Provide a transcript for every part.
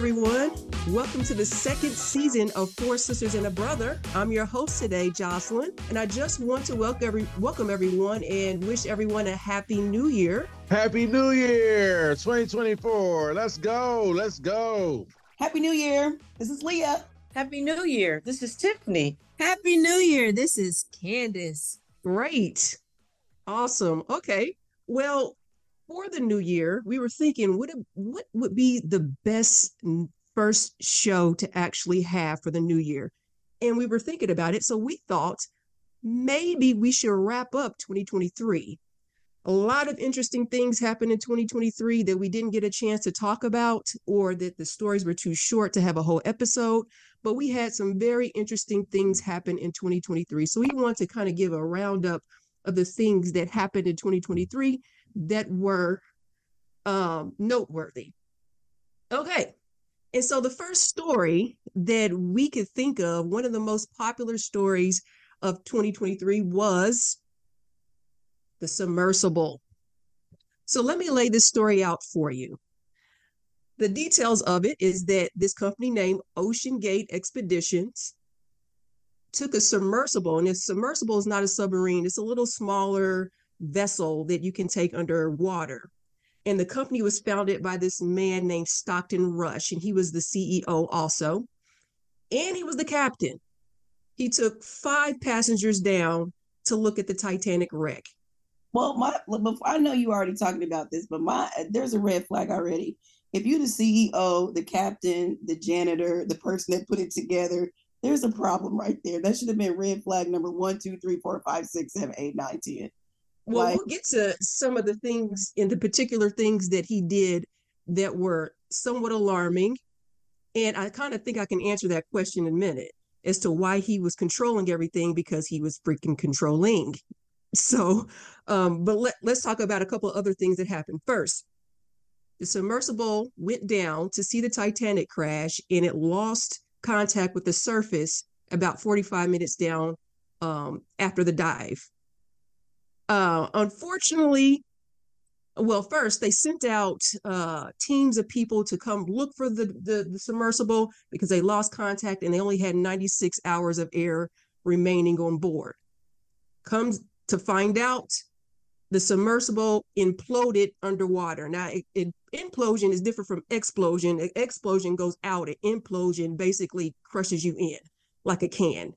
everyone. Welcome to the second season of Four Sisters and a Brother. I'm your host today, Jocelyn, and I just want to welcome every welcome everyone and wish everyone a happy new year. Happy New Year 2024. Let's go. Let's go. Happy New Year. This is Leah. Happy New Year. This is Tiffany. Happy New Year. This is Candace. Great. Awesome. Okay. Well, for the new year, we were thinking what what would be the best first show to actually have for the new year, and we were thinking about it. So we thought maybe we should wrap up 2023. A lot of interesting things happened in 2023 that we didn't get a chance to talk about, or that the stories were too short to have a whole episode. But we had some very interesting things happen in 2023. So we want to kind of give a roundup of the things that happened in 2023 that were um, noteworthy. Okay. And so the first story that we could think of, one of the most popular stories of 2023 was the submersible. So let me lay this story out for you. The details of it is that this company named OceanGate Expeditions took a submersible, and a submersible is not a submarine, it's a little smaller vessel that you can take underwater. And the company was founded by this man named Stockton Rush, and he was the CEO also. And he was the captain. He took five passengers down to look at the Titanic wreck. Well, my I know you already talking about this, but my there's a red flag already. If you're the CEO, the captain, the janitor, the person that put it together, there's a problem right there. That should have been red flag number one, two, three, four, five, six, seven, eight, nine, ten. Well, like, we'll get to some of the things in the particular things that he did that were somewhat alarming. And I kind of think I can answer that question in a minute as to why he was controlling everything because he was freaking controlling. So, um, but let, let's talk about a couple of other things that happened. First, the submersible went down to see the Titanic crash and it lost contact with the surface about 45 minutes down um, after the dive. Uh, unfortunately, well, first they sent out uh, teams of people to come look for the, the, the submersible because they lost contact and they only had 96 hours of air remaining on board. Comes to find out, the submersible imploded underwater. Now, it, it, implosion is different from explosion. Explosion goes out. An implosion basically crushes you in like a can.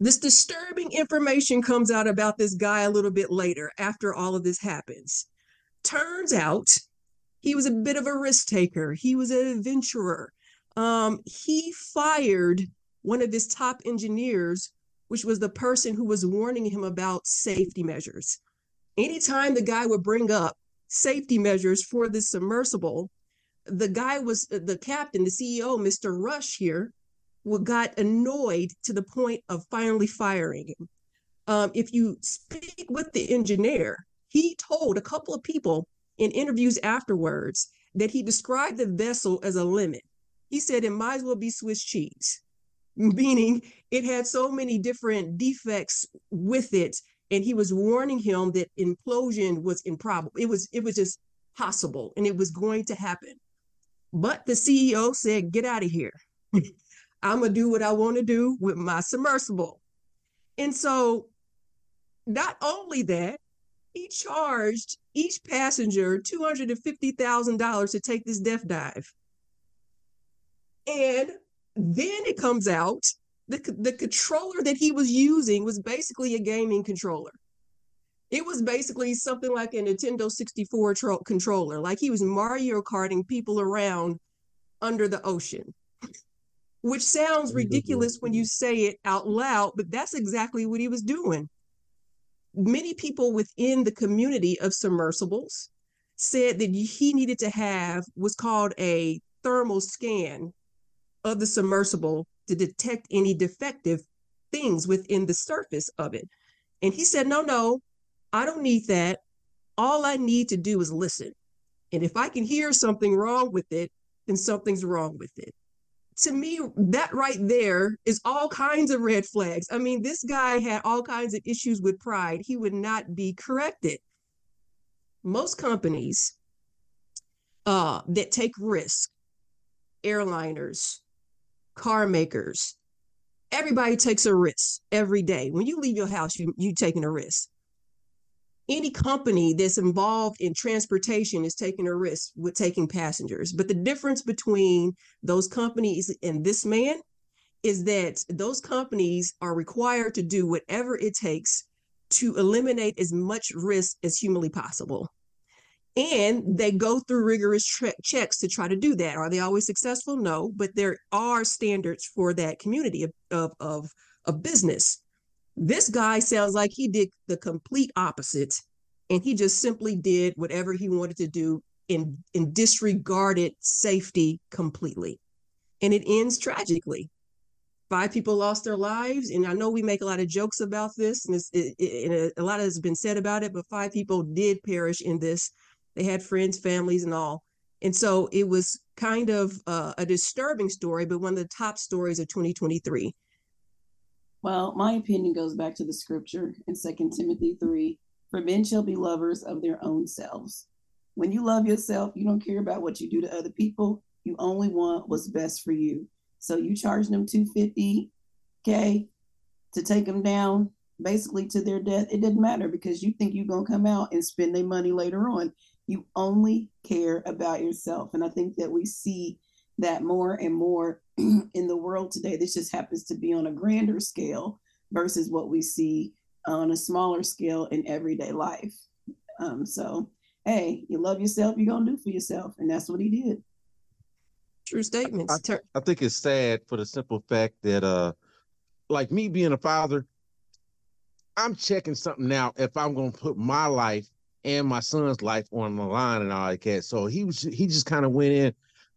This disturbing information comes out about this guy a little bit later after all of this happens. Turns out he was a bit of a risk taker, he was an adventurer. Um, he fired one of his top engineers, which was the person who was warning him about safety measures. Anytime the guy would bring up safety measures for this submersible, the guy was the captain, the CEO, Mr. Rush here, got annoyed to the point of finally firing him. Um, if you speak with the engineer, he told a couple of people in interviews afterwards that he described the vessel as a lemon. He said it might as well be Swiss cheese, meaning it had so many different defects with it. And he was warning him that implosion was improbable. It was it was just possible and it was going to happen. But the CEO said, get out of here. I'm gonna do what I want to do with my submersible. And so, not only that, he charged each passenger $250,000 to take this death dive. And then it comes out the, the controller that he was using was basically a gaming controller. It was basically something like a Nintendo 64 tro- controller, like he was Mario Karting people around under the ocean which sounds ridiculous when you say it out loud, but that's exactly what he was doing. Many people within the community of submersibles said that he needed to have what's called a thermal scan of the submersible to detect any defective things within the surface of it. And he said, No, no, I don't need that. All I need to do is listen. And if I can hear something wrong with it, then something's wrong with it to me, that right there is all kinds of red flags. I mean, this guy had all kinds of issues with pride. He would not be corrected. Most companies uh, that take risk airliners, car makers, everybody takes a risk every day. When you leave your house, you you taking a risk. Any company that's involved in transportation is taking a risk with taking passengers. But the difference between those companies and this man is that those companies are required to do whatever it takes to eliminate as much risk as humanly possible. And they go through rigorous checks to try to do that. Are they always successful? No, but there are standards for that community of, of, of, of business. This guy sounds like he did the complete opposite. And he just simply did whatever he wanted to do and, and disregarded safety completely. And it ends tragically five people lost their lives and i know we make a lot of jokes about this and, it, it, and a lot has been said about it but five people did perish in this they had friends families and all and so it was kind of uh, a disturbing story but one of the top stories of 2023 well my opinion goes back to the scripture in Second timothy 3 for men shall be lovers of their own selves when you love yourself you don't care about what you do to other people you only want what's best for you so you charge them 250K to take them down basically to their death. It doesn't matter because you think you're going to come out and spend their money later on. You only care about yourself. And I think that we see that more and more in the world today. This just happens to be on a grander scale versus what we see on a smaller scale in everyday life. Um, so, hey, you love yourself, you're going to do for yourself. And that's what he did. True statements. I, I, think it's sad for the simple fact that, uh, like me being a father, I'm checking something out if I'm going to put my life and my son's life on the line and all like that. So he was he just kind of went in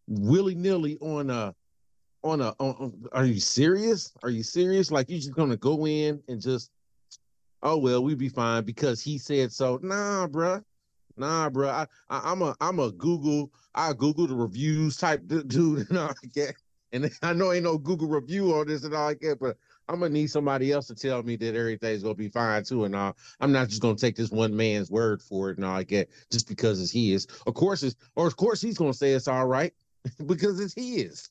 willy nilly on a on a on, are you serious? Are you serious? Like you just gonna go in and just oh well we be fine because he said so. Nah, bruh. Nah, bro. I, I am a I'm a Google. I Google the reviews type dude and all like that. And I know ain't no Google review on this and all like that, but I'm gonna need somebody else to tell me that everything's gonna be fine too. And all. I'm not just gonna take this one man's word for it and all like that just because it's his. Of course, it's or of course he's gonna say it's all right because it's his.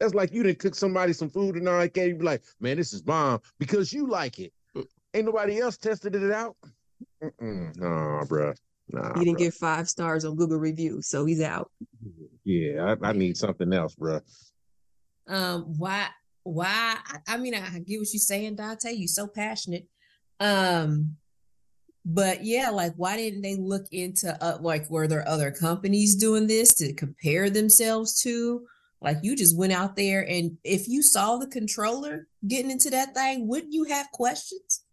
That's like you didn't cook somebody some food and all like that. You be like, man, this is bomb because you like it. Ain't nobody else tested it out. Mm-mm. No, bro. Nah, he didn't bro. get five stars on Google review, so he's out. Yeah, I, I need something else, bro. Um, why? Why? I, I mean, I, I get what you're saying, Dante. You're so passionate. Um, but yeah, like, why didn't they look into uh, like were there other companies doing this to compare themselves to? Like, you just went out there, and if you saw the controller getting into that thing, wouldn't you have questions?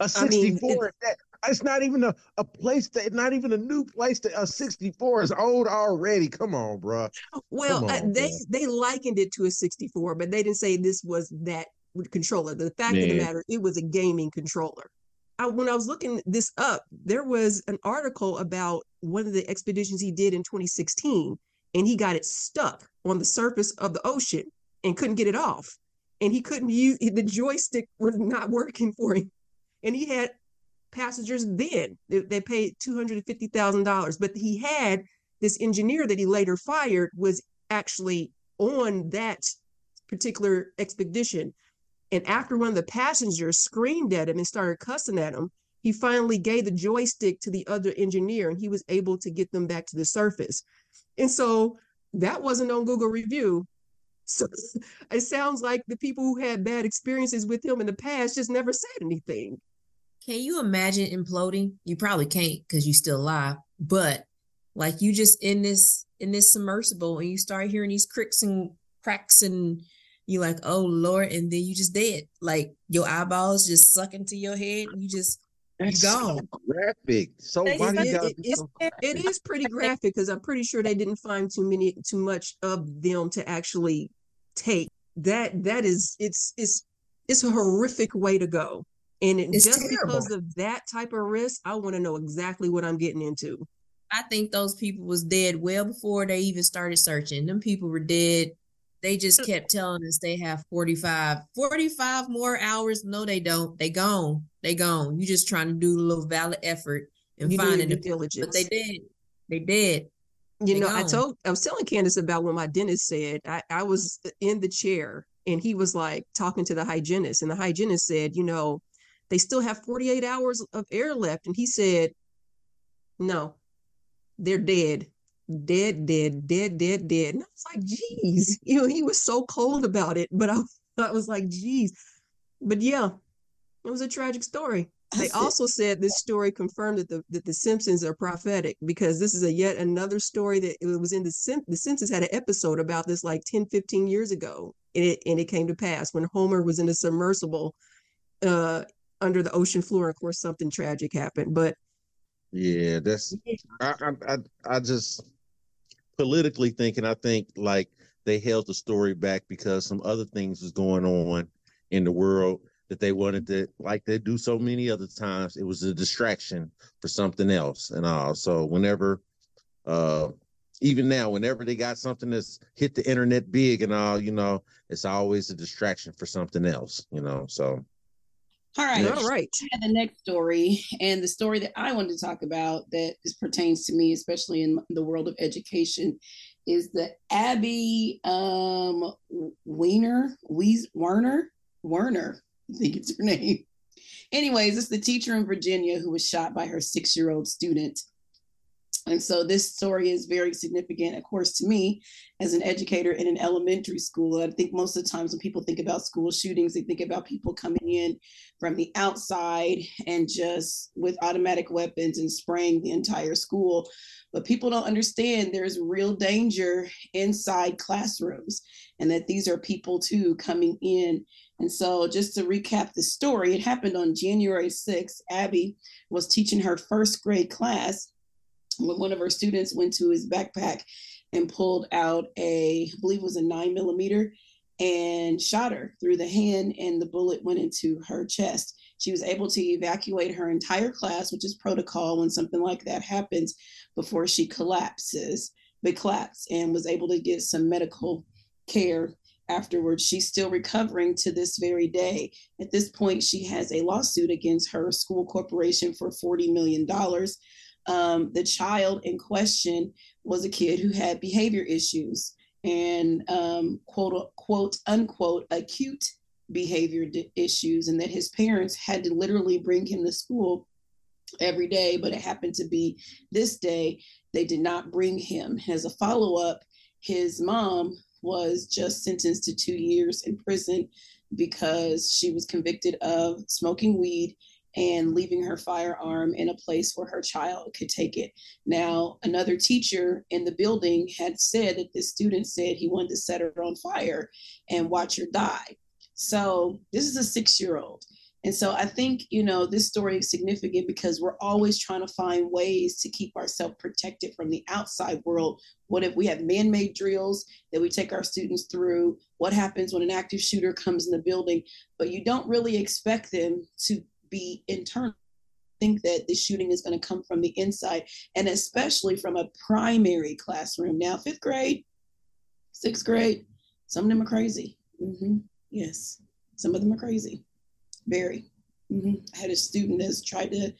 A 64 I mean, that it's not even a, a place that not even a new place that a 64 is old already. Come on, bro. Well, on, uh, they bro. they likened it to a 64, but they didn't say this was that controller. The fact Man. of the matter, it was a gaming controller. I, when I was looking this up, there was an article about one of the expeditions he did in 2016, and he got it stuck on the surface of the ocean and couldn't get it off. And he couldn't use the joystick was not working for him. And he had passengers then. They, they paid $250,000. But he had this engineer that he later fired was actually on that particular expedition. And after one of the passengers screamed at him and started cussing at him, he finally gave the joystick to the other engineer and he was able to get them back to the surface. And so that wasn't on Google review. So it sounds like the people who had bad experiences with him in the past just never said anything. Can you imagine imploding? You probably can't because you're still alive. But like you just in this in this submersible and you start hearing these cracks and cracks and you like, oh Lord, and then you just dead. Like your eyeballs just suck into your head and you just that's gone. So graphic. So it, it, it's, it is pretty graphic because I'm pretty sure they didn't find too many too much of them to actually take. That that is it's it's it's a horrific way to go. And it, just terrible. because of that type of risk, I want to know exactly what I'm getting into. I think those people was dead well before they even started searching. Them people were dead. They just mm. kept telling us they have 45, 45 more hours. No, they don't. They gone. They gone. You just trying to do a little valid effort and you finding the diligence. But they did. They did. You They know, I told I was telling Candace about what my dentist said. I, I was uh, in the chair and he was like talking to the hygienist, and the hygienist said, you know, they still have 48 hours of air left. And he said, No, they're dead. Dead, dead, dead, dead, dead. And I was like, geez, you know, he was so cold about it. But I, I was like, geez. But yeah, it was a tragic story. They also said this story confirmed that the that the Simpsons are prophetic because this is a yet another story that it was in the Sim the Simpsons had an episode about this like 10, 15 years ago. And it and it came to pass when Homer was in a submersible uh under the ocean floor. Of course, something tragic happened. But Yeah, that's I I I, I just politically thinking, I think like they held the story back because some other things was going on in the world that they wanted to like they do so many other times. It was a distraction for something else and all. So whenever uh even now, whenever they got something that's hit the internet big and all, you know, it's always a distraction for something else, you know. So All right. Yeah. all right. had the next story and the story that i wanted to talk about that this pertains to me especially in the world of education is the abby um weiner Wees, werner werner i think it's her name anyways it's the teacher in virginia who was shot by her six-year-old student and so this story is very significant, of course, to me as an educator in an elementary school. I think most of the times when people think about school shootings, they think about people coming in from the outside and just with automatic weapons and spraying the entire school. But people don't understand there's real danger inside classrooms and that these are people too coming in. And so, just to recap the story, it happened on January 6th. Abby was teaching her first grade class one of her students went to his backpack and pulled out a, I believe it was a nine millimeter, and shot her through the hand, and the bullet went into her chest. She was able to evacuate her entire class, which is protocol when something like that happens, before she collapses, but collapsed, and was able to get some medical care afterwards. She's still recovering to this very day. At this point, she has a lawsuit against her school corporation for $40 million um, the child in question was a kid who had behavior issues and um, quote quote unquote acute behavior d- issues, and that his parents had to literally bring him to school every day. But it happened to be this day they did not bring him. As a follow up, his mom was just sentenced to two years in prison because she was convicted of smoking weed and leaving her firearm in a place where her child could take it. Now, another teacher in the building had said that this student said he wanted to set her on fire and watch her die. So, this is a six year old. And so I think, you know, this story is significant because we're always trying to find ways to keep ourselves protected from the outside world. What if we have man made drills that we take our students through? What happens when an active shooter comes in the building? But you don't really expect them to be internal think that the shooting is going to come from the inside and especially from a primary classroom. Now fifth grade sixth grade some of them are crazy. Hmm yes some of them are crazy. Very. Hmm i had a student that's tried to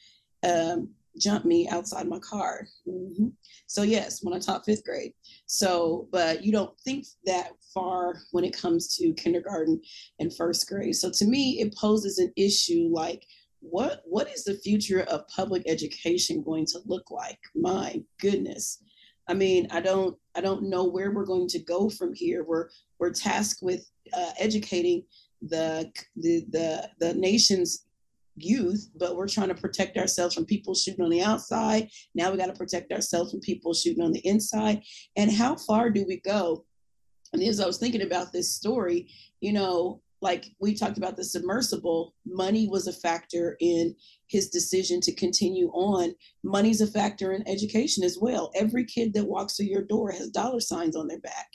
um, jump me outside my car. Hmm so yes when i taught fifth grade. So but you don't think that far when it comes to kindergarten and first grade. So to me it poses an issue like what what is the future of public education going to look like? My goodness. I mean i don't i don't know where we're going to go from here. We're we're tasked with uh, educating the, the the the nation's youth but we're trying to protect ourselves from people shooting on the outside. Now we got to protect ourselves from people shooting on the inside. And how far do we go? And as i was thinking about this story you know like we talked about the submersible, money was a factor in his decision to continue on. Money's a factor in education as well. Every kid that walks through your door has dollar signs on their back.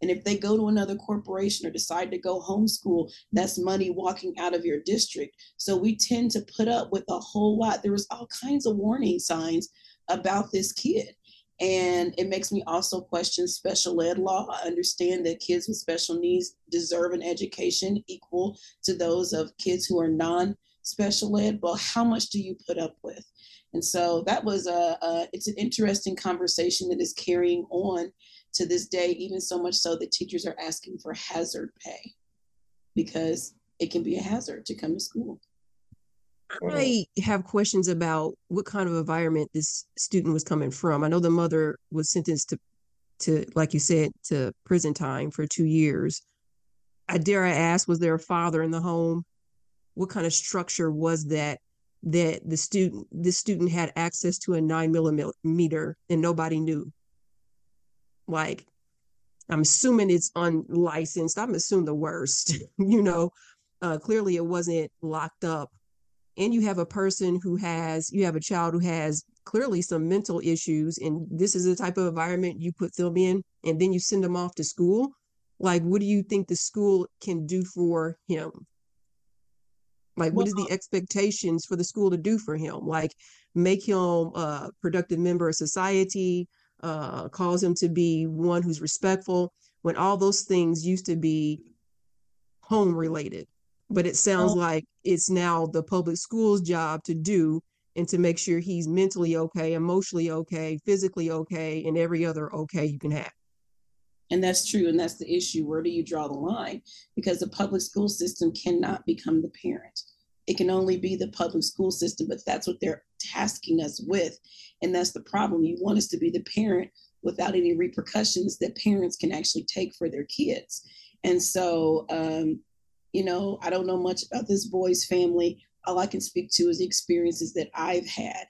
And if they go to another corporation or decide to go homeschool, that's money walking out of your district. So we tend to put up with a whole lot. There was all kinds of warning signs about this kid. And it makes me also question special ed law. I understand that kids with special needs deserve an education equal to those of kids who are non special ed. But how much do you put up with? And so that was a, a, it's an interesting conversation that is carrying on to this day, even so much so that teachers are asking for hazard pay because it can be a hazard to come to school. I have questions about what kind of environment this student was coming from. I know the mother was sentenced to, to like you said, to prison time for two years. I dare I ask, was there a father in the home? What kind of structure was that? That the student, this student had access to a nine millimeter and nobody knew. Like, I'm assuming it's unlicensed. I'm assuming the worst. you know, uh, clearly it wasn't locked up and you have a person who has you have a child who has clearly some mental issues and this is the type of environment you put them in and then you send them off to school like what do you think the school can do for him? Like what is the expectations for the school to do for him? Like make him a productive member of society uh cause him to be one who's respectful when all those things used to be home related but it sounds oh. like it's now the public school's job to do and to make sure he's mentally okay, emotionally okay, physically okay, and every other okay you can have. And that's true. And that's the issue. Where do you draw the line? Because the public school system cannot become the parent. It can only be the public school system, but that's what they're tasking us with. And that's the problem. You want us to be the parent without any repercussions that parents can actually take for their kids. And so um, you know, I don't know much about this boy's family. All I can speak to is the experiences that I've had.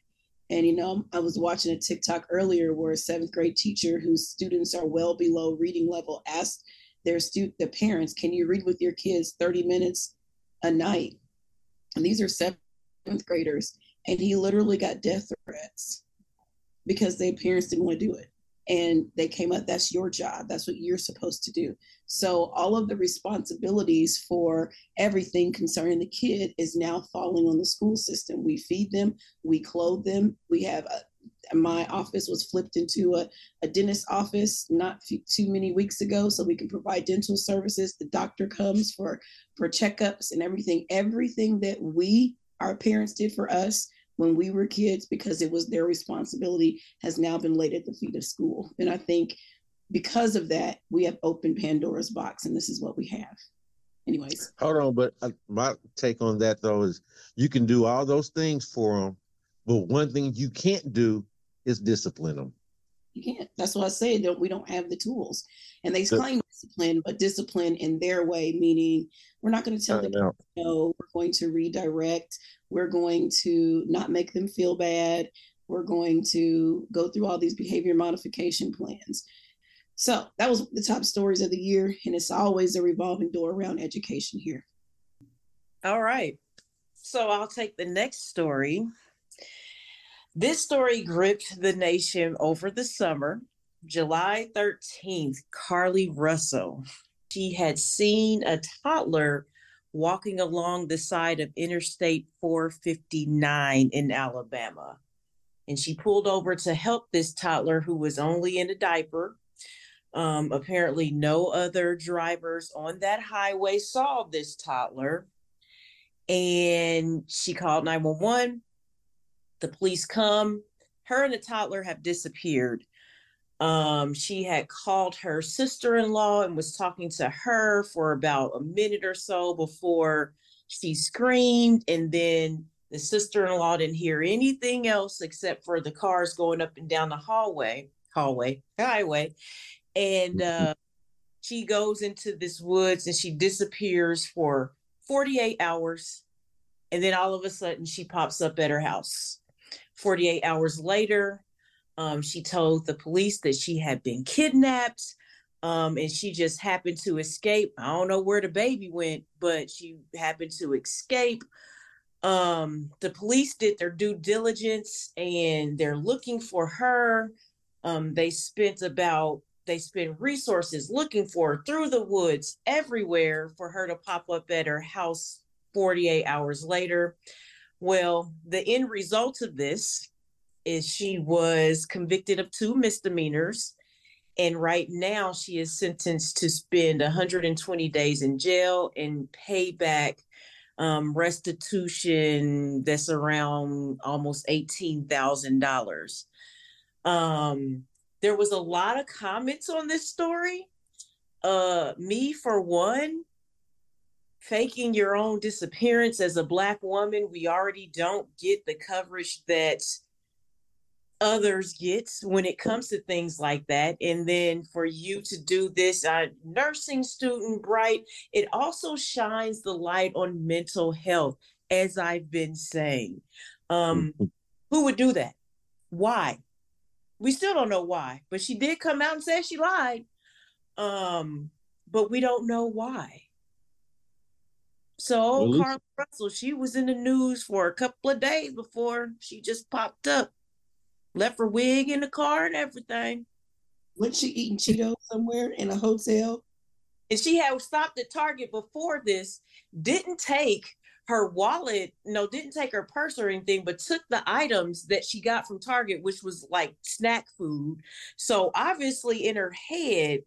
And, you know, I was watching a TikTok earlier where a seventh grade teacher whose students are well below reading level asked their student, the parents, can you read with your kids 30 minutes a night? And these are seventh graders. And he literally got death threats because their parents didn't want to do it and they came up that's your job. That's what you're supposed to do. So all of the responsibilities for everything concerning the kid is now falling on the school system. We feed them we clothe them. We have a, my office was flipped into a, a dentist office not too many weeks ago so we can provide dental services. The doctor comes for for checkups and everything. Everything that we our parents did for us when we were kids because it was their responsibility has now been laid at the feet of school. And I think because of that, we have opened Pandora's box, and this is what we have. Anyways, hold on, but my take on that though is you can do all those things for them, but one thing you can't do is discipline them. You can't. That's what I say. Don't we don't have the tools, and they claim discipline, but discipline in their way, meaning we're not going to tell them no. We're going to redirect. We're going to not make them feel bad. We're going to go through all these behavior modification plans. So that was the top stories of the year, and it's always a revolving door around education here. All right. So I'll take the next story. This story gripped the nation over the summer. July 13th, Carlee Russell. She had seen a toddler walking along the side of Interstate 459 in Alabama. And she pulled over to help this toddler who was only in a diaper. Um, apparently, no other drivers on that highway saw this toddler. And she called 911. The police come. Her and the toddler have disappeared. Um, she had called her sister in law and was talking to her for about a minute or so before she screamed. And then the sister in law didn't hear anything else except for the cars going up and down the hallway, hallway, highway. And uh, she goes into this woods and she disappears for 48 hours. And then all of a sudden she pops up at her house. 48 hours later, um, she told the police that she had been kidnapped um, and she just happened to escape. I don't know where the baby went, but she happened to escape. Um, the police did their due diligence and they're looking for her. Um, they spent about they spent resources looking for her through the woods everywhere for her to pop up at her house 48 hours later. Well, the end result of this is she was convicted of two misdemeanors. And right now she is sentenced to spend 120 days in jail and pay back um, restitution that's around almost $18,000. Um, there was a lot of comments on this story. Uh, me, for one, faking your own disappearance as a Black woman, we already don't get the coverage that others get when it comes to things like that. And then for you to do this, uh, nursing student, bright, it also shines the light on mental health, as I've been saying. Um, Mm-hmm. who would do that? Why? We still don't know why, but she did come out and say she lied. Um, but we don't know why. So least- Carla Russell, she was in the news for a couple of days before she just popped up, left her wig in the car and everything. Wasn't she eating Cheetos somewhere in a hotel? And she had stopped at Target before this, didn't take her wallet, no, didn't take her purse or anything, but took the items that she got from Target, which was like snack food. So obviously in her head,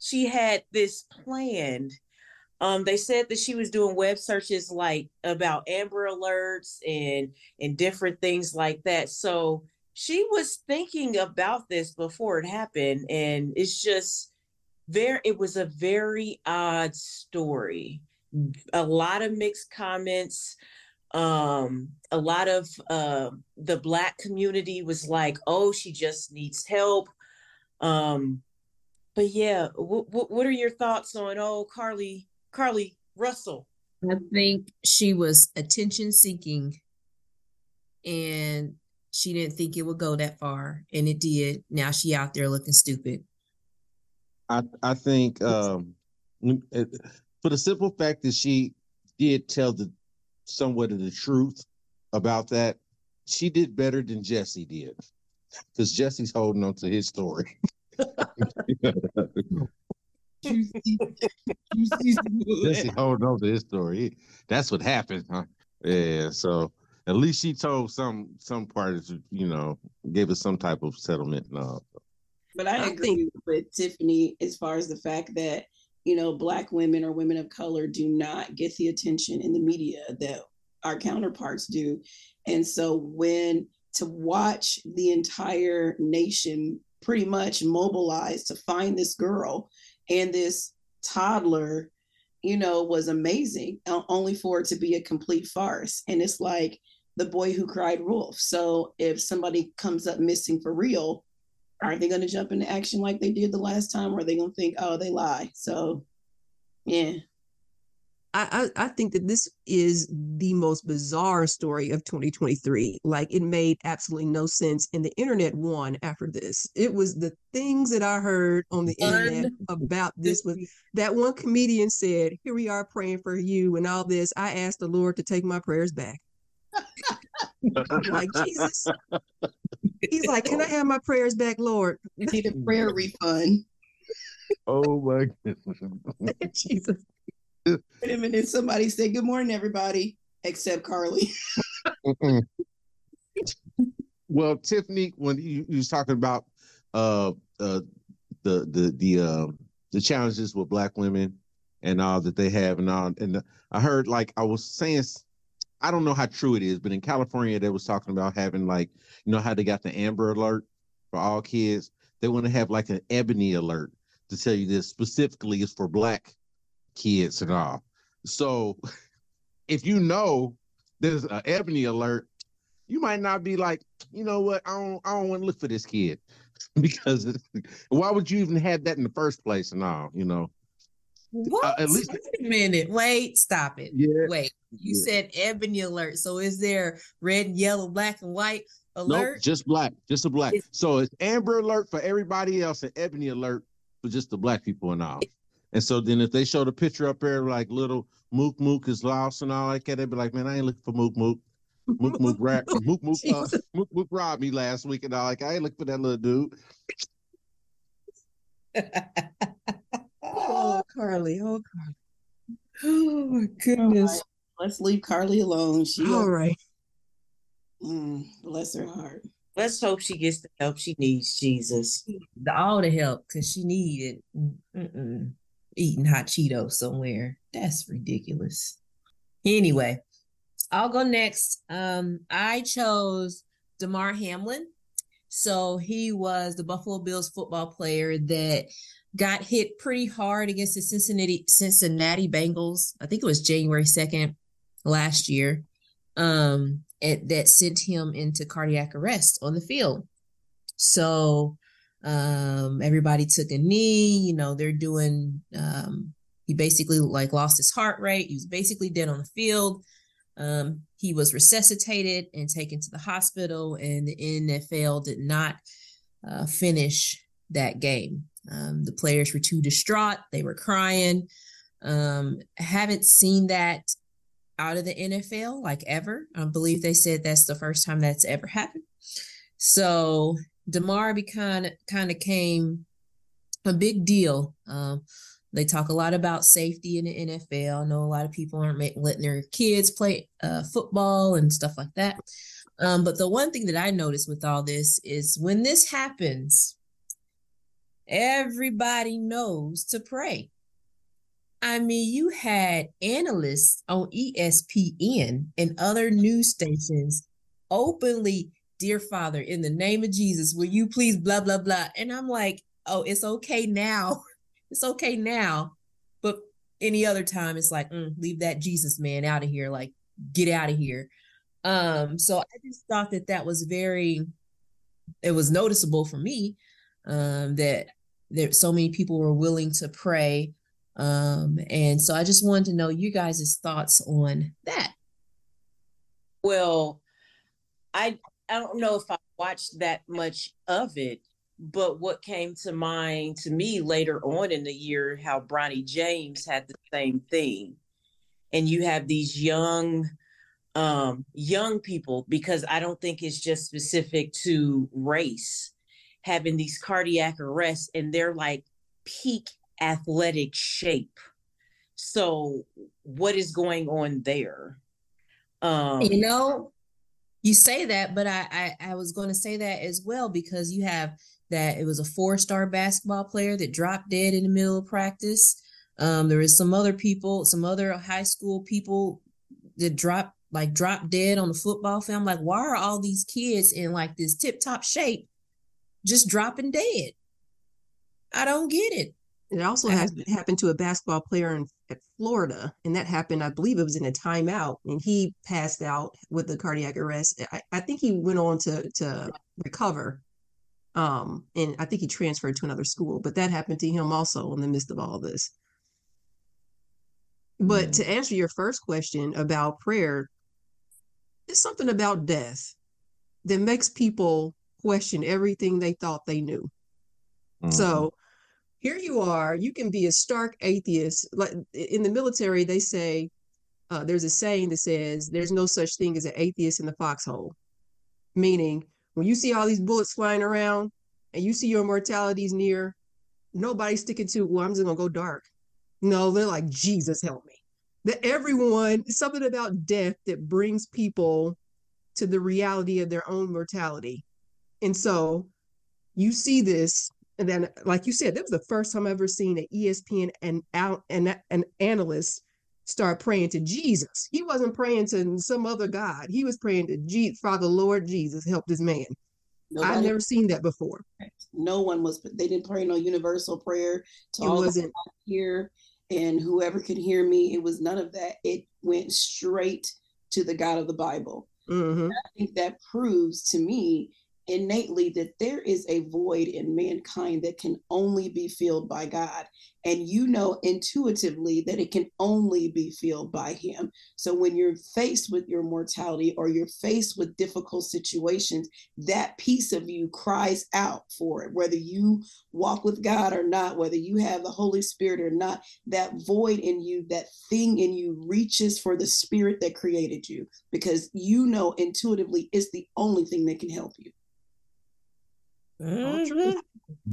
she had this planned. Um, they said that she was doing web searches like about Amber Alerts and and different things like that. So she was thinking about this before it happened, and it's just very. It was a very odd story. A lot of mixed comments. Um, a lot of uh, the black community was like, "Oh, she just needs help." Um, but yeah, what what are your thoughts on oh Carlee Carlee Russell? I think she was attention seeking and she didn't think it would go that far and it did. Now she out there looking stupid. I I think um, for the simple fact that she did tell the somewhat of the truth about that, she did better than Jesse did, because Jesse's holding on to his story. Jesse holding on to his story. That's what happened, huh? Yeah. So at least she told some some parties, you know, gave us some type of settlement. No, But I, I agree think- with Tiffany as far as the fact that, you know, Black women or women of color do not get the attention in the media that our counterparts do. And so when to watch the entire nation pretty much mobilize to find this girl and this toddler, you know, was amazing, only for it to be a complete farce. And it's like the boy who cried wolf. So if somebody comes up missing for real, are they going to jump into action like they did the last time, or are they going to think, oh, they lie? So, yeah, I, I I think that this is the most bizarre story of 2023. Like it made absolutely no sense, and the internet won after this. It was the things that I heard on the internet about this was that one comedian said, "Here we are praying for you and all this." I asked the Lord to take my prayers back. I'm like Jesus. He's like, "Can I have my prayers back, Lord?" I need a prayer refund. oh my goodness. Jesus. Wait a minute, somebody say good morning, everybody, except Carlee. Well, Tiffany, when you, you was talking about uh uh the the the uh the challenges with black women and all that they have and all and I heard like I was saying I don't know how true it is, but in California they was talking about having like you know how they got the Amber Alert for all kids. They want to have like an Ebony Alert to tell you this specifically is for black kids and all. So if you know there's an Ebony Alert, you might not be like, you know what, I don't I don't want to look for this kid because why would you even have that in the first place and all, you know? What? at least- Wait a minute. Wait, stop it. Yeah. Wait. You Yeah. said ebony alert. So is there red, yellow, black, and white alert? Nope, just black, just a black. It's- so it's Amber Alert for everybody else and Ebony Alert for just the black people and all. And so then if they show the picture up there like little Mook Mook is lost and all like that, they'd be like, man, I ain't looking for Mook Mook. Mook Mook rap Mook Mook uh, Mook Mook robbed me last week and all like I ain't looking for that little dude. Oh, Carlee. Oh, Carlee. oh my goodness. right, let's leave Carlee alone. She All right. Mm, bless her heart. Let's hope she gets the help she needs, Jesus. The, all the help because she needed mm-mm, eating hot Cheetos somewhere. That's ridiculous. Anyway, I'll go next. Um, I chose Damar Hamlin. So he was the Buffalo Bills football player that got hit pretty hard against the Cincinnati Cincinnati Bengals. I think it was January 2nd last year. Um, it, that sent him into cardiac arrest on the field. So um, everybody took a knee, you know, they're doing um, he basically like lost his heart rate. He was basically dead on the field. Um, he was resuscitated and taken to the hospital, and the NFL did not uh, finish that game. Um, the players were too distraught. They were crying. Um, haven't seen that out of the NFL like ever. I believe they said that's the first time that's ever happened. So Damar kind of kind of came a big deal. Um, they talk a lot about safety in the NFL. I know a lot of people aren't letting their kids play uh, football and stuff like that. Um, but the one thing that I noticed with all this is when this happens, everybody knows to pray. I mean, you had analysts on ESPN and other news stations openly, Dear Father, in the name of Jesus, will you please blah, blah, blah. And I'm like, oh, it's okay now. It's okay now, but any other time, it's like, mm, leave that Jesus man out of here. Like, get out of here. Um, so I just thought that that was very, it was noticeable for me um, that there so many people were willing to pray. Um, and so I just wanted to know you guys' thoughts on that. Well, I I don't know if I watched that much of it, but what came to mind to me later on in the year, how Bronny James had the same thing. And you have these young, um, young people, because I don't think it's just specific to race, having these cardiac arrests and they're like peak athletic shape. So what is going on there? Um, you know, you say that, but I, I, I was going to say that as well because you have that it was a four star basketball player that dropped dead in the middle of practice. Um, there was some other people, some other high school people that dropped like dropped dead on the football field. like, why are all these kids in like this tip top shape just dropping dead? I don't get it. It also has happened to a basketball player in at Florida, and that happened, I believe it was in a timeout, and he passed out with the cardiac arrest. I, I think he went on to to recover, um, and I think he transferred to another school, but that happened to him also in the midst of all this. But to answer your first question about prayer, it's something about death that makes people question everything they thought they knew. Mm-hmm. So here you are, you can be a stark atheist. Like in the military, they say uh, there's a saying that says there's no such thing as an atheist in the foxhole, meaning when you see all these bullets flying around and you see your mortality is near, nobody's sticking to, well, I'm just gonna go dark. No, they're like, Jesus help me. That everyone, something about death that brings people to the reality of their own mortality. And so you see this, and then like you said, that was the first time I've ever seen an ESPN and out and an analyst start praying to Jesus. He wasn't praying to some other God. He was praying to Jesus, Father, Lord Jesus, help this man. Nobody, I've never seen that before. No one was. They didn't pray no universal prayer to it all wasn't here and whoever could hear me. It was none of that. It went straight to the God of the Bible. Mm-hmm. I think that proves to me innately that there is a void in mankind that can only be filled by God. And you know intuitively that it can only be filled by Him. So when you're faced with your mortality or you're faced with difficult situations, that piece of you cries out for it, whether you walk with God or not, whether you have the Holy Spirit or not, that void in you, that thing in you reaches for the spirit that created you because you know intuitively it's the only thing that can help you. Mm-hmm.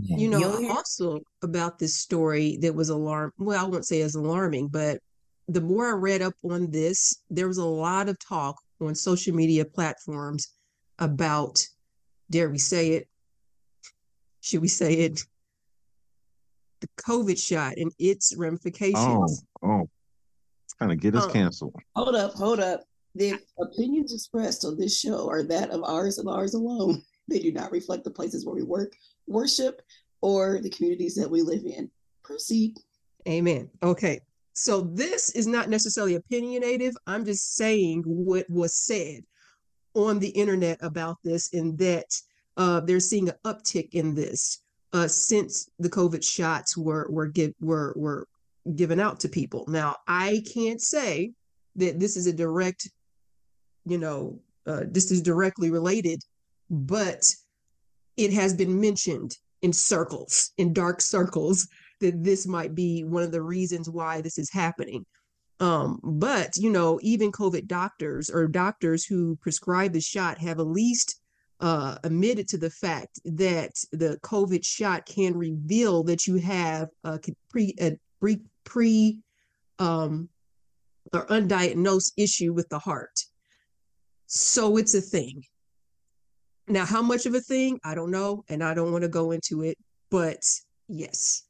You know, also about this story that was alarm. Well, I won't say as alarming, but the more I read up on this, there was a lot of talk on social media platforms about dare we say it? Should we say it? The COVID shot and its Oh, ramifications. oh, trying to get us Um, canceled. Hold up, hold up. The opinions expressed on this show are that of ours and ours alone. They do not reflect the places where we work, worship, or the communities that we live in. Proceed. Amen. Okay. So this is not necessarily opinionative. I'm just saying what was said on the internet about this, and that uh, they're seeing an uptick in this uh, since the COVID shots were were give were were given out to people. Now I can't say that this is a direct, you know, uh, this is directly related, but it has been mentioned in circles, in dark circles, that this might be one of the reasons why this is happening. Um, but you know, even COVID doctors or doctors who prescribe the shot have at least uh, admitted to the fact that the COVID shot can reveal that you have a pre a pre pre um, or undiagnosed issue with the heart. So it's a thing. Now, how much of a thing? I don't know, and I don't want to go into it, but yes.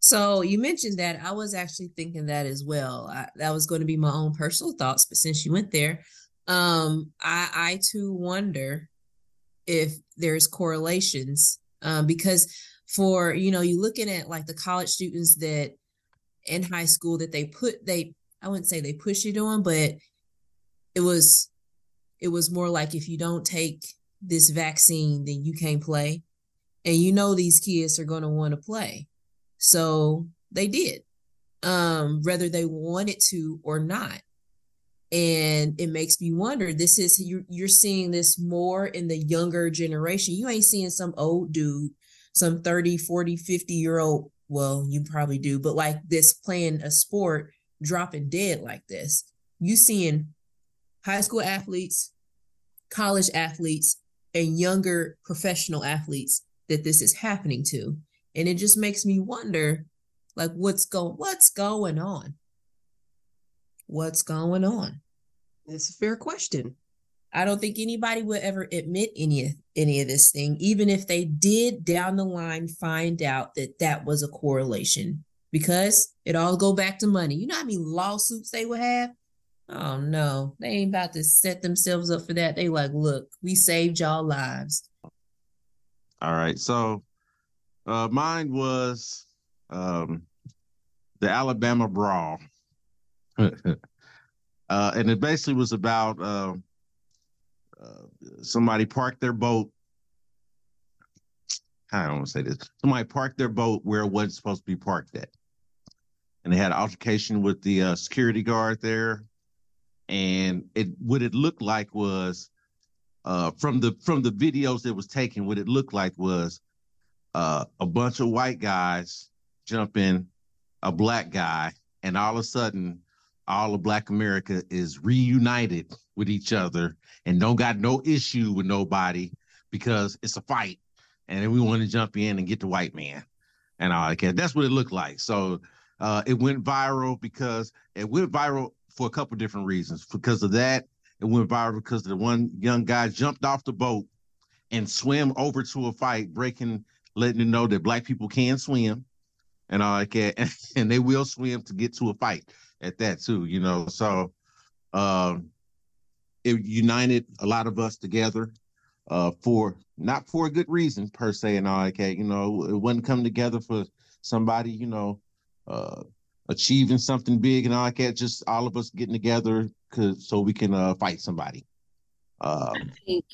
So you mentioned that I was actually thinking that as well. I, that was going to be my own personal thoughts, but since you went there, um, I I too wonder if there's correlations um, because for you know you looking at like the college students that in high school that they put they I wouldn't say they push it on, but it was it was more like if you don't take this vaccine, then you can't play, and you know these kids are going to want to play. So they did, um, whether they wanted to or not. And it makes me wonder this is you're, you're seeing this more in the younger generation. You ain't seeing some old dude, some 30, 40, 50 year old. Well, you probably do, but like this playing a sport, dropping dead like this. You seeing high school athletes, college athletes, and younger professional athletes that this is happening to. And it just makes me wonder like what's going what's going on? What's going on? It's a fair question. i don't think anybody would ever admit any of any of this thing even if they did down the line find out that that was a correlation. Because it all go back to money. You know how many lawsuits they would have oh no they ain't about to set themselves up for that they like look we saved y'all lives All right. So uh mine was um the Alabama brawl. uh and it basically was about uh, uh somebody parked their boat. I don't want to say this. Somebody parked their boat where it wasn't supposed to be parked at. And they had an altercation with the uh, security guard there. And it what it looked like was uh, from the from the videos that was taken, what it looked like was uh, a bunch of white guys jumping a black guy, and all of a sudden, all of Black America is reunited with each other and don't got no issue with nobody because it's a fight, and we want to jump in and get the white man, and all that. That's what it looked like. So uh, it went viral because it went viral for a couple different reasons. Because of that, it went viral because the one young guy jumped off the boat and swam over to a fight, breaking, letting them know that black people can swim and all like that, and they will swim to get to a fight at that too, you know. So um it united a lot of us together uh for not for a good reason per se and all like that, you know, it wasn't come together for somebody, you know, uh achieving something big and all like that, just all of us getting together cause so we can uh fight somebody. Um I think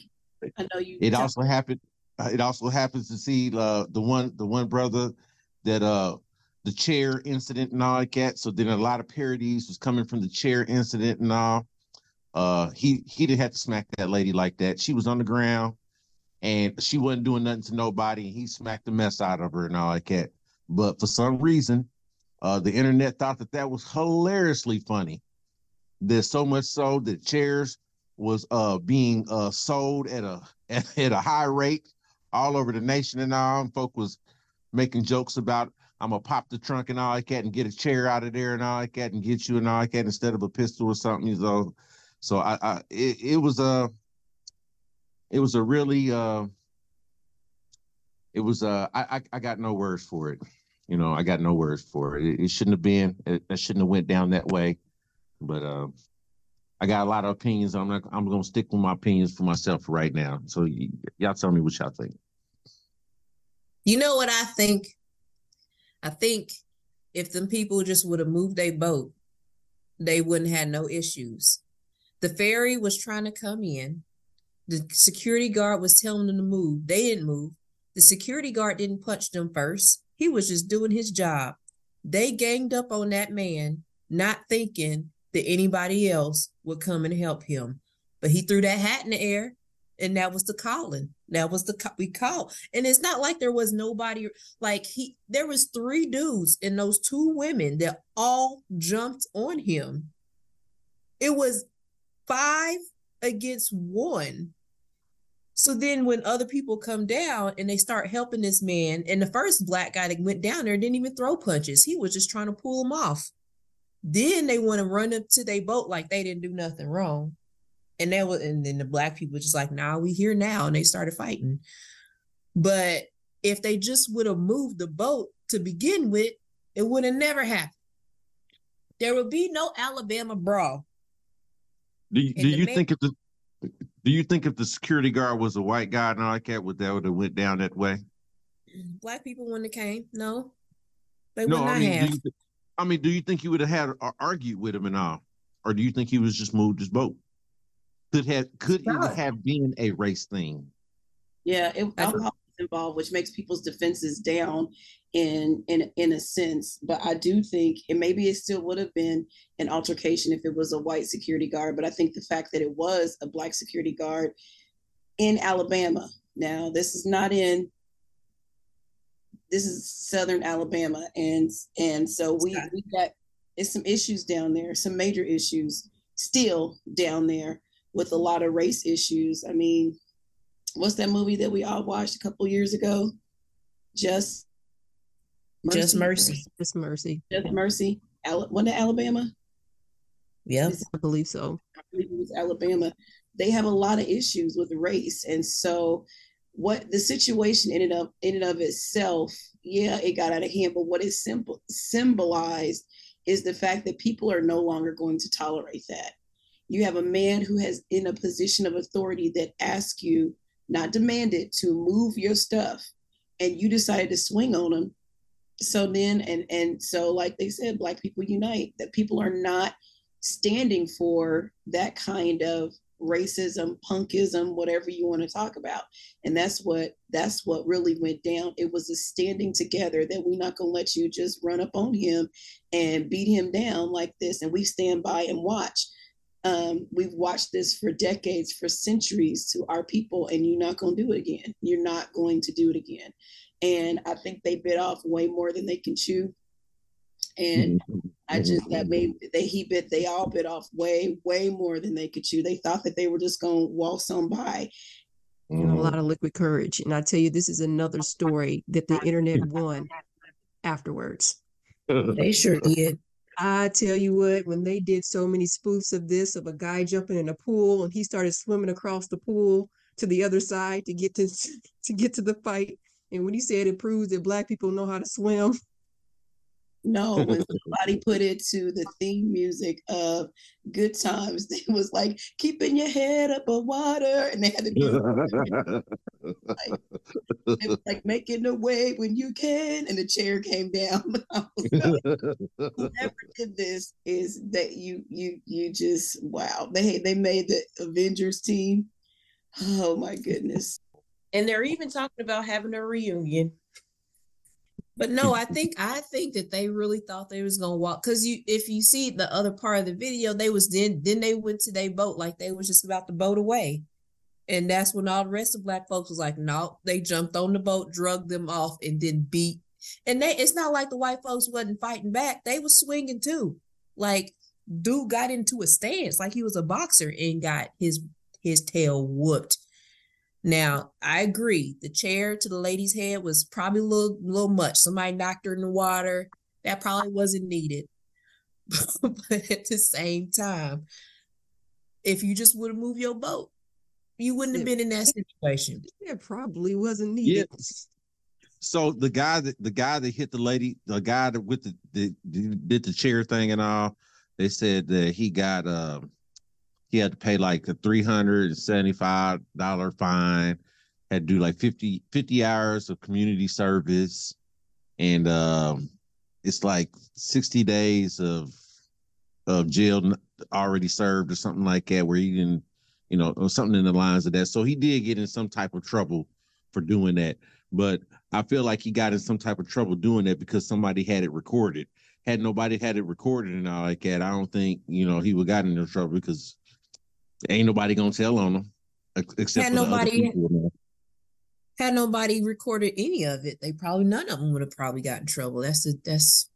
I know you. it also happened. uh, It also happens to see uh, the one the one brother that uh the chair incident and all like that. So then a lot of parodies was coming from the chair incident and all. Uh, he he didn't have to smack that lady like that. She was on the ground and she wasn't doing nothing to nobody. And he smacked the mess out of her and all like that. But for some reason, uh, the internet thought that that was hilariously funny. There's so much so that chairs was uh being uh sold at a at, at a high rate all over the nation and all. And folk was making jokes about I'm gonna pop the trunk and all like that and get a chair out of there and all like that and get you and all like that instead of a pistol or something. So so I, I it, it was uh it was a really uh it was uh I I got no words for it. You know, I got no words for it. It, it shouldn't have been. It, it, shouldn't have went down that way. But uh, I got a lot of opinions. I'm not. I'm gonna stick with my opinions for myself right now. So y- y'all tell me what y'all think. You know what I think? I think if them people just would have moved their boat, they wouldn't have no issues. The ferry was trying to come in. The security guard was telling them to move. They didn't move. The security guard didn't punch them first. He was just doing his job. They ganged up on that man, not thinking that anybody else would come and help him. But he threw that hat in the air, and that was the calling. That was the we call. And it's not like there was nobody like he. There was three dudes and those two women that all jumped on him. It was five against one. So then when other people come down and they start helping this man, and the first black guy that went down there didn't even throw punches. He was just trying to pull him off. Then they want to run up to their boat like they didn't do nothing wrong. And that was and then the black people just like, nah, we here now. And they started fighting. But if they just would have moved the boat to begin with, it would have never happened. There would be no Alabama brawl. Do you, do you think if the do you think if the security guard was a white guy and all like that, would that would have went down that way? Black people wouldn't have came. No, they no, would not I mean, have. do you, I mean, do you think you would have had uh, argued with him and all, or do you think he was just moved his boat? Could have could it have been a race thing? Yeah, it, alcohol is involved, which makes people's defenses down in in in a sense. But I do think, and maybe it still would have been an altercation if it was a white security guard. But I think the fact that it was a black security guard in Alabama. Now, this is not in this is southern Alabama, and and so we we got it's some issues down there, some major issues still down there with a lot of race issues. I mean, what's that movie that we all watched a couple years ago? Just Mercy. Just Mercy. Just Mercy. Just Mercy. Al- one to Alabama. Yeah, I believe so. I believe it was Alabama. They have a lot of issues with race, and so what the situation ended up of in and of itself, yeah, it got out of hand. But what it simple symbolized is the fact that people are no longer going to tolerate that. You have a man who has in a position of authority that asks you, not demanded, to move your stuff, and you decided to swing on him. So then, and and so, like they said, Black people unite. That people are not standing for that kind of racism, punkism, whatever you want to talk about. And that's what that's what really went down. It was a standing together that we're not gonna let you just run up on him and beat him down like this. And we stand by and watch. Um, we've watched this for decades, for centuries to our people, and you're not going to do it again. You're not going to do it again. And I think they bit off way more than they can chew. And mm-hmm. I just that made they he bit they all bit off way way more than they could chew. They thought that they were just going to waltz on by. You know, a lot of liquid courage, and I tell you, this is another story that the internet won afterwards. They sure did. I tell you what, when they did so many spoofs of this, of a guy jumping in a pool and he started swimming across the pool to the other side to get to to get to the fight, and when he said it proves that black people know how to swim, no, when somebody put it to the theme music of Good Times, it was like keeping your head up on water, and they had to do like, it was like making a way when you can, and the chair came down. Whoever did this is that you you you just wow they they made the Avengers team. Oh my goodness! And they're even talking about having a reunion. But no, I think I think that they really thought they was gonna walk because you if you see the other part of the video, they was then then they went to their boat like they was just about to boat away. And that's when all the rest of black folks was like, no, they jumped on the boat, drugged them off, and then beat. And they it's not like the white folks wasn't fighting back. They was swinging too. Like dude got into a stance like he was a boxer and got his his tail whooped. Now, I agree. The chair to the lady's head was probably a little, little much. Somebody knocked her in the water. That probably wasn't needed. but at the same time, if you just would have moved your boat, you wouldn't have been in that situation. It probably wasn't needed. So the guy that the guy that hit the lady, the guy that with the, the, the did the chair thing and all, they said that he got uh he had to pay like a three hundred and seventy five dollar fine, had to do like 50, 50 hours of community service, and um it's like sixty days of of jail already served or something like that, where he didn't, you know, or something in the lines of that. So he did get in some type of trouble for doing that, but I feel like he got in some type of trouble doing that because somebody had it recorded. Had nobody had it recorded and all like that, I don't think you know he would got into trouble because ain't nobody gonna tell on them except Had for the other nobody- people. Had nobody recorded any of it, they probably none of them would have probably got in trouble. That's the that's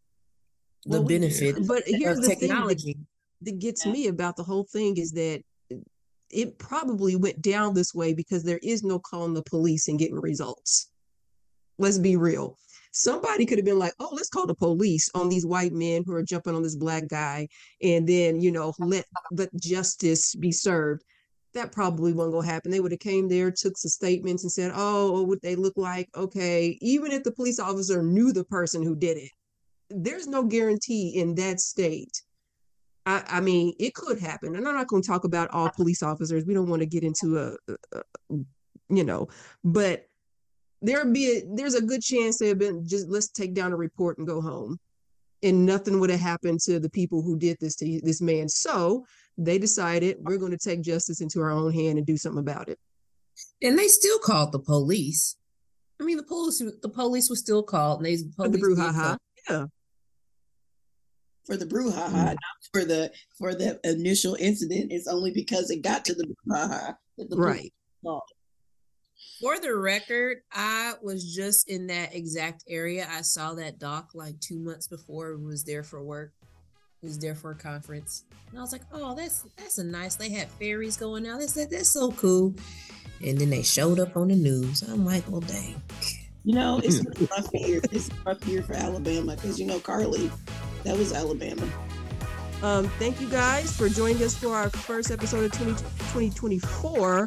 the Well, we- benefit But here's of the thing that, technology. that gets Yeah. me about the whole thing is that it probably went down this way because there is no calling the police and getting results. Let's be real. Somebody could have been like, oh, let's call the police on these white men who are jumping on this black guy and then, you know, let let justice be served. That probably wasn't gonna happen. They would have came there, took some statements and said, oh, oh, what they look like. Okay. Even if the police officer knew the person who did it, there's no guarantee in that state. I, I mean, it could happen, and I'm not going to talk about all police officers. We don't want to get into a, a, a you know, but there'd be a, there's a good chance they've been just let's take down a report and go home, and nothing would have happened to the people who did this to this man. So they decided we're going to take justice into our own hand and do something about it. And they still called the police. I mean, the police the police was still called. And they For police the brouhaha, come. for the brouhaha, mm-hmm. not for the for the initial incident. It's only because it got to the brouhaha that the police right? called. For the record, I was just in that exact area. I saw that doc like two months before. It was there for work. It was there for a conference, and I was like, "Oh, that's that's a nice." They had ferries going out. They said that's so cool, and then they showed up on the news. I'm like, "Oh, dang." You know, it's a rough year. It's a rough year for Alabama because you know Carlee, that was Alabama. Um, thank you guys for joining us for our first episode of 20, 2024.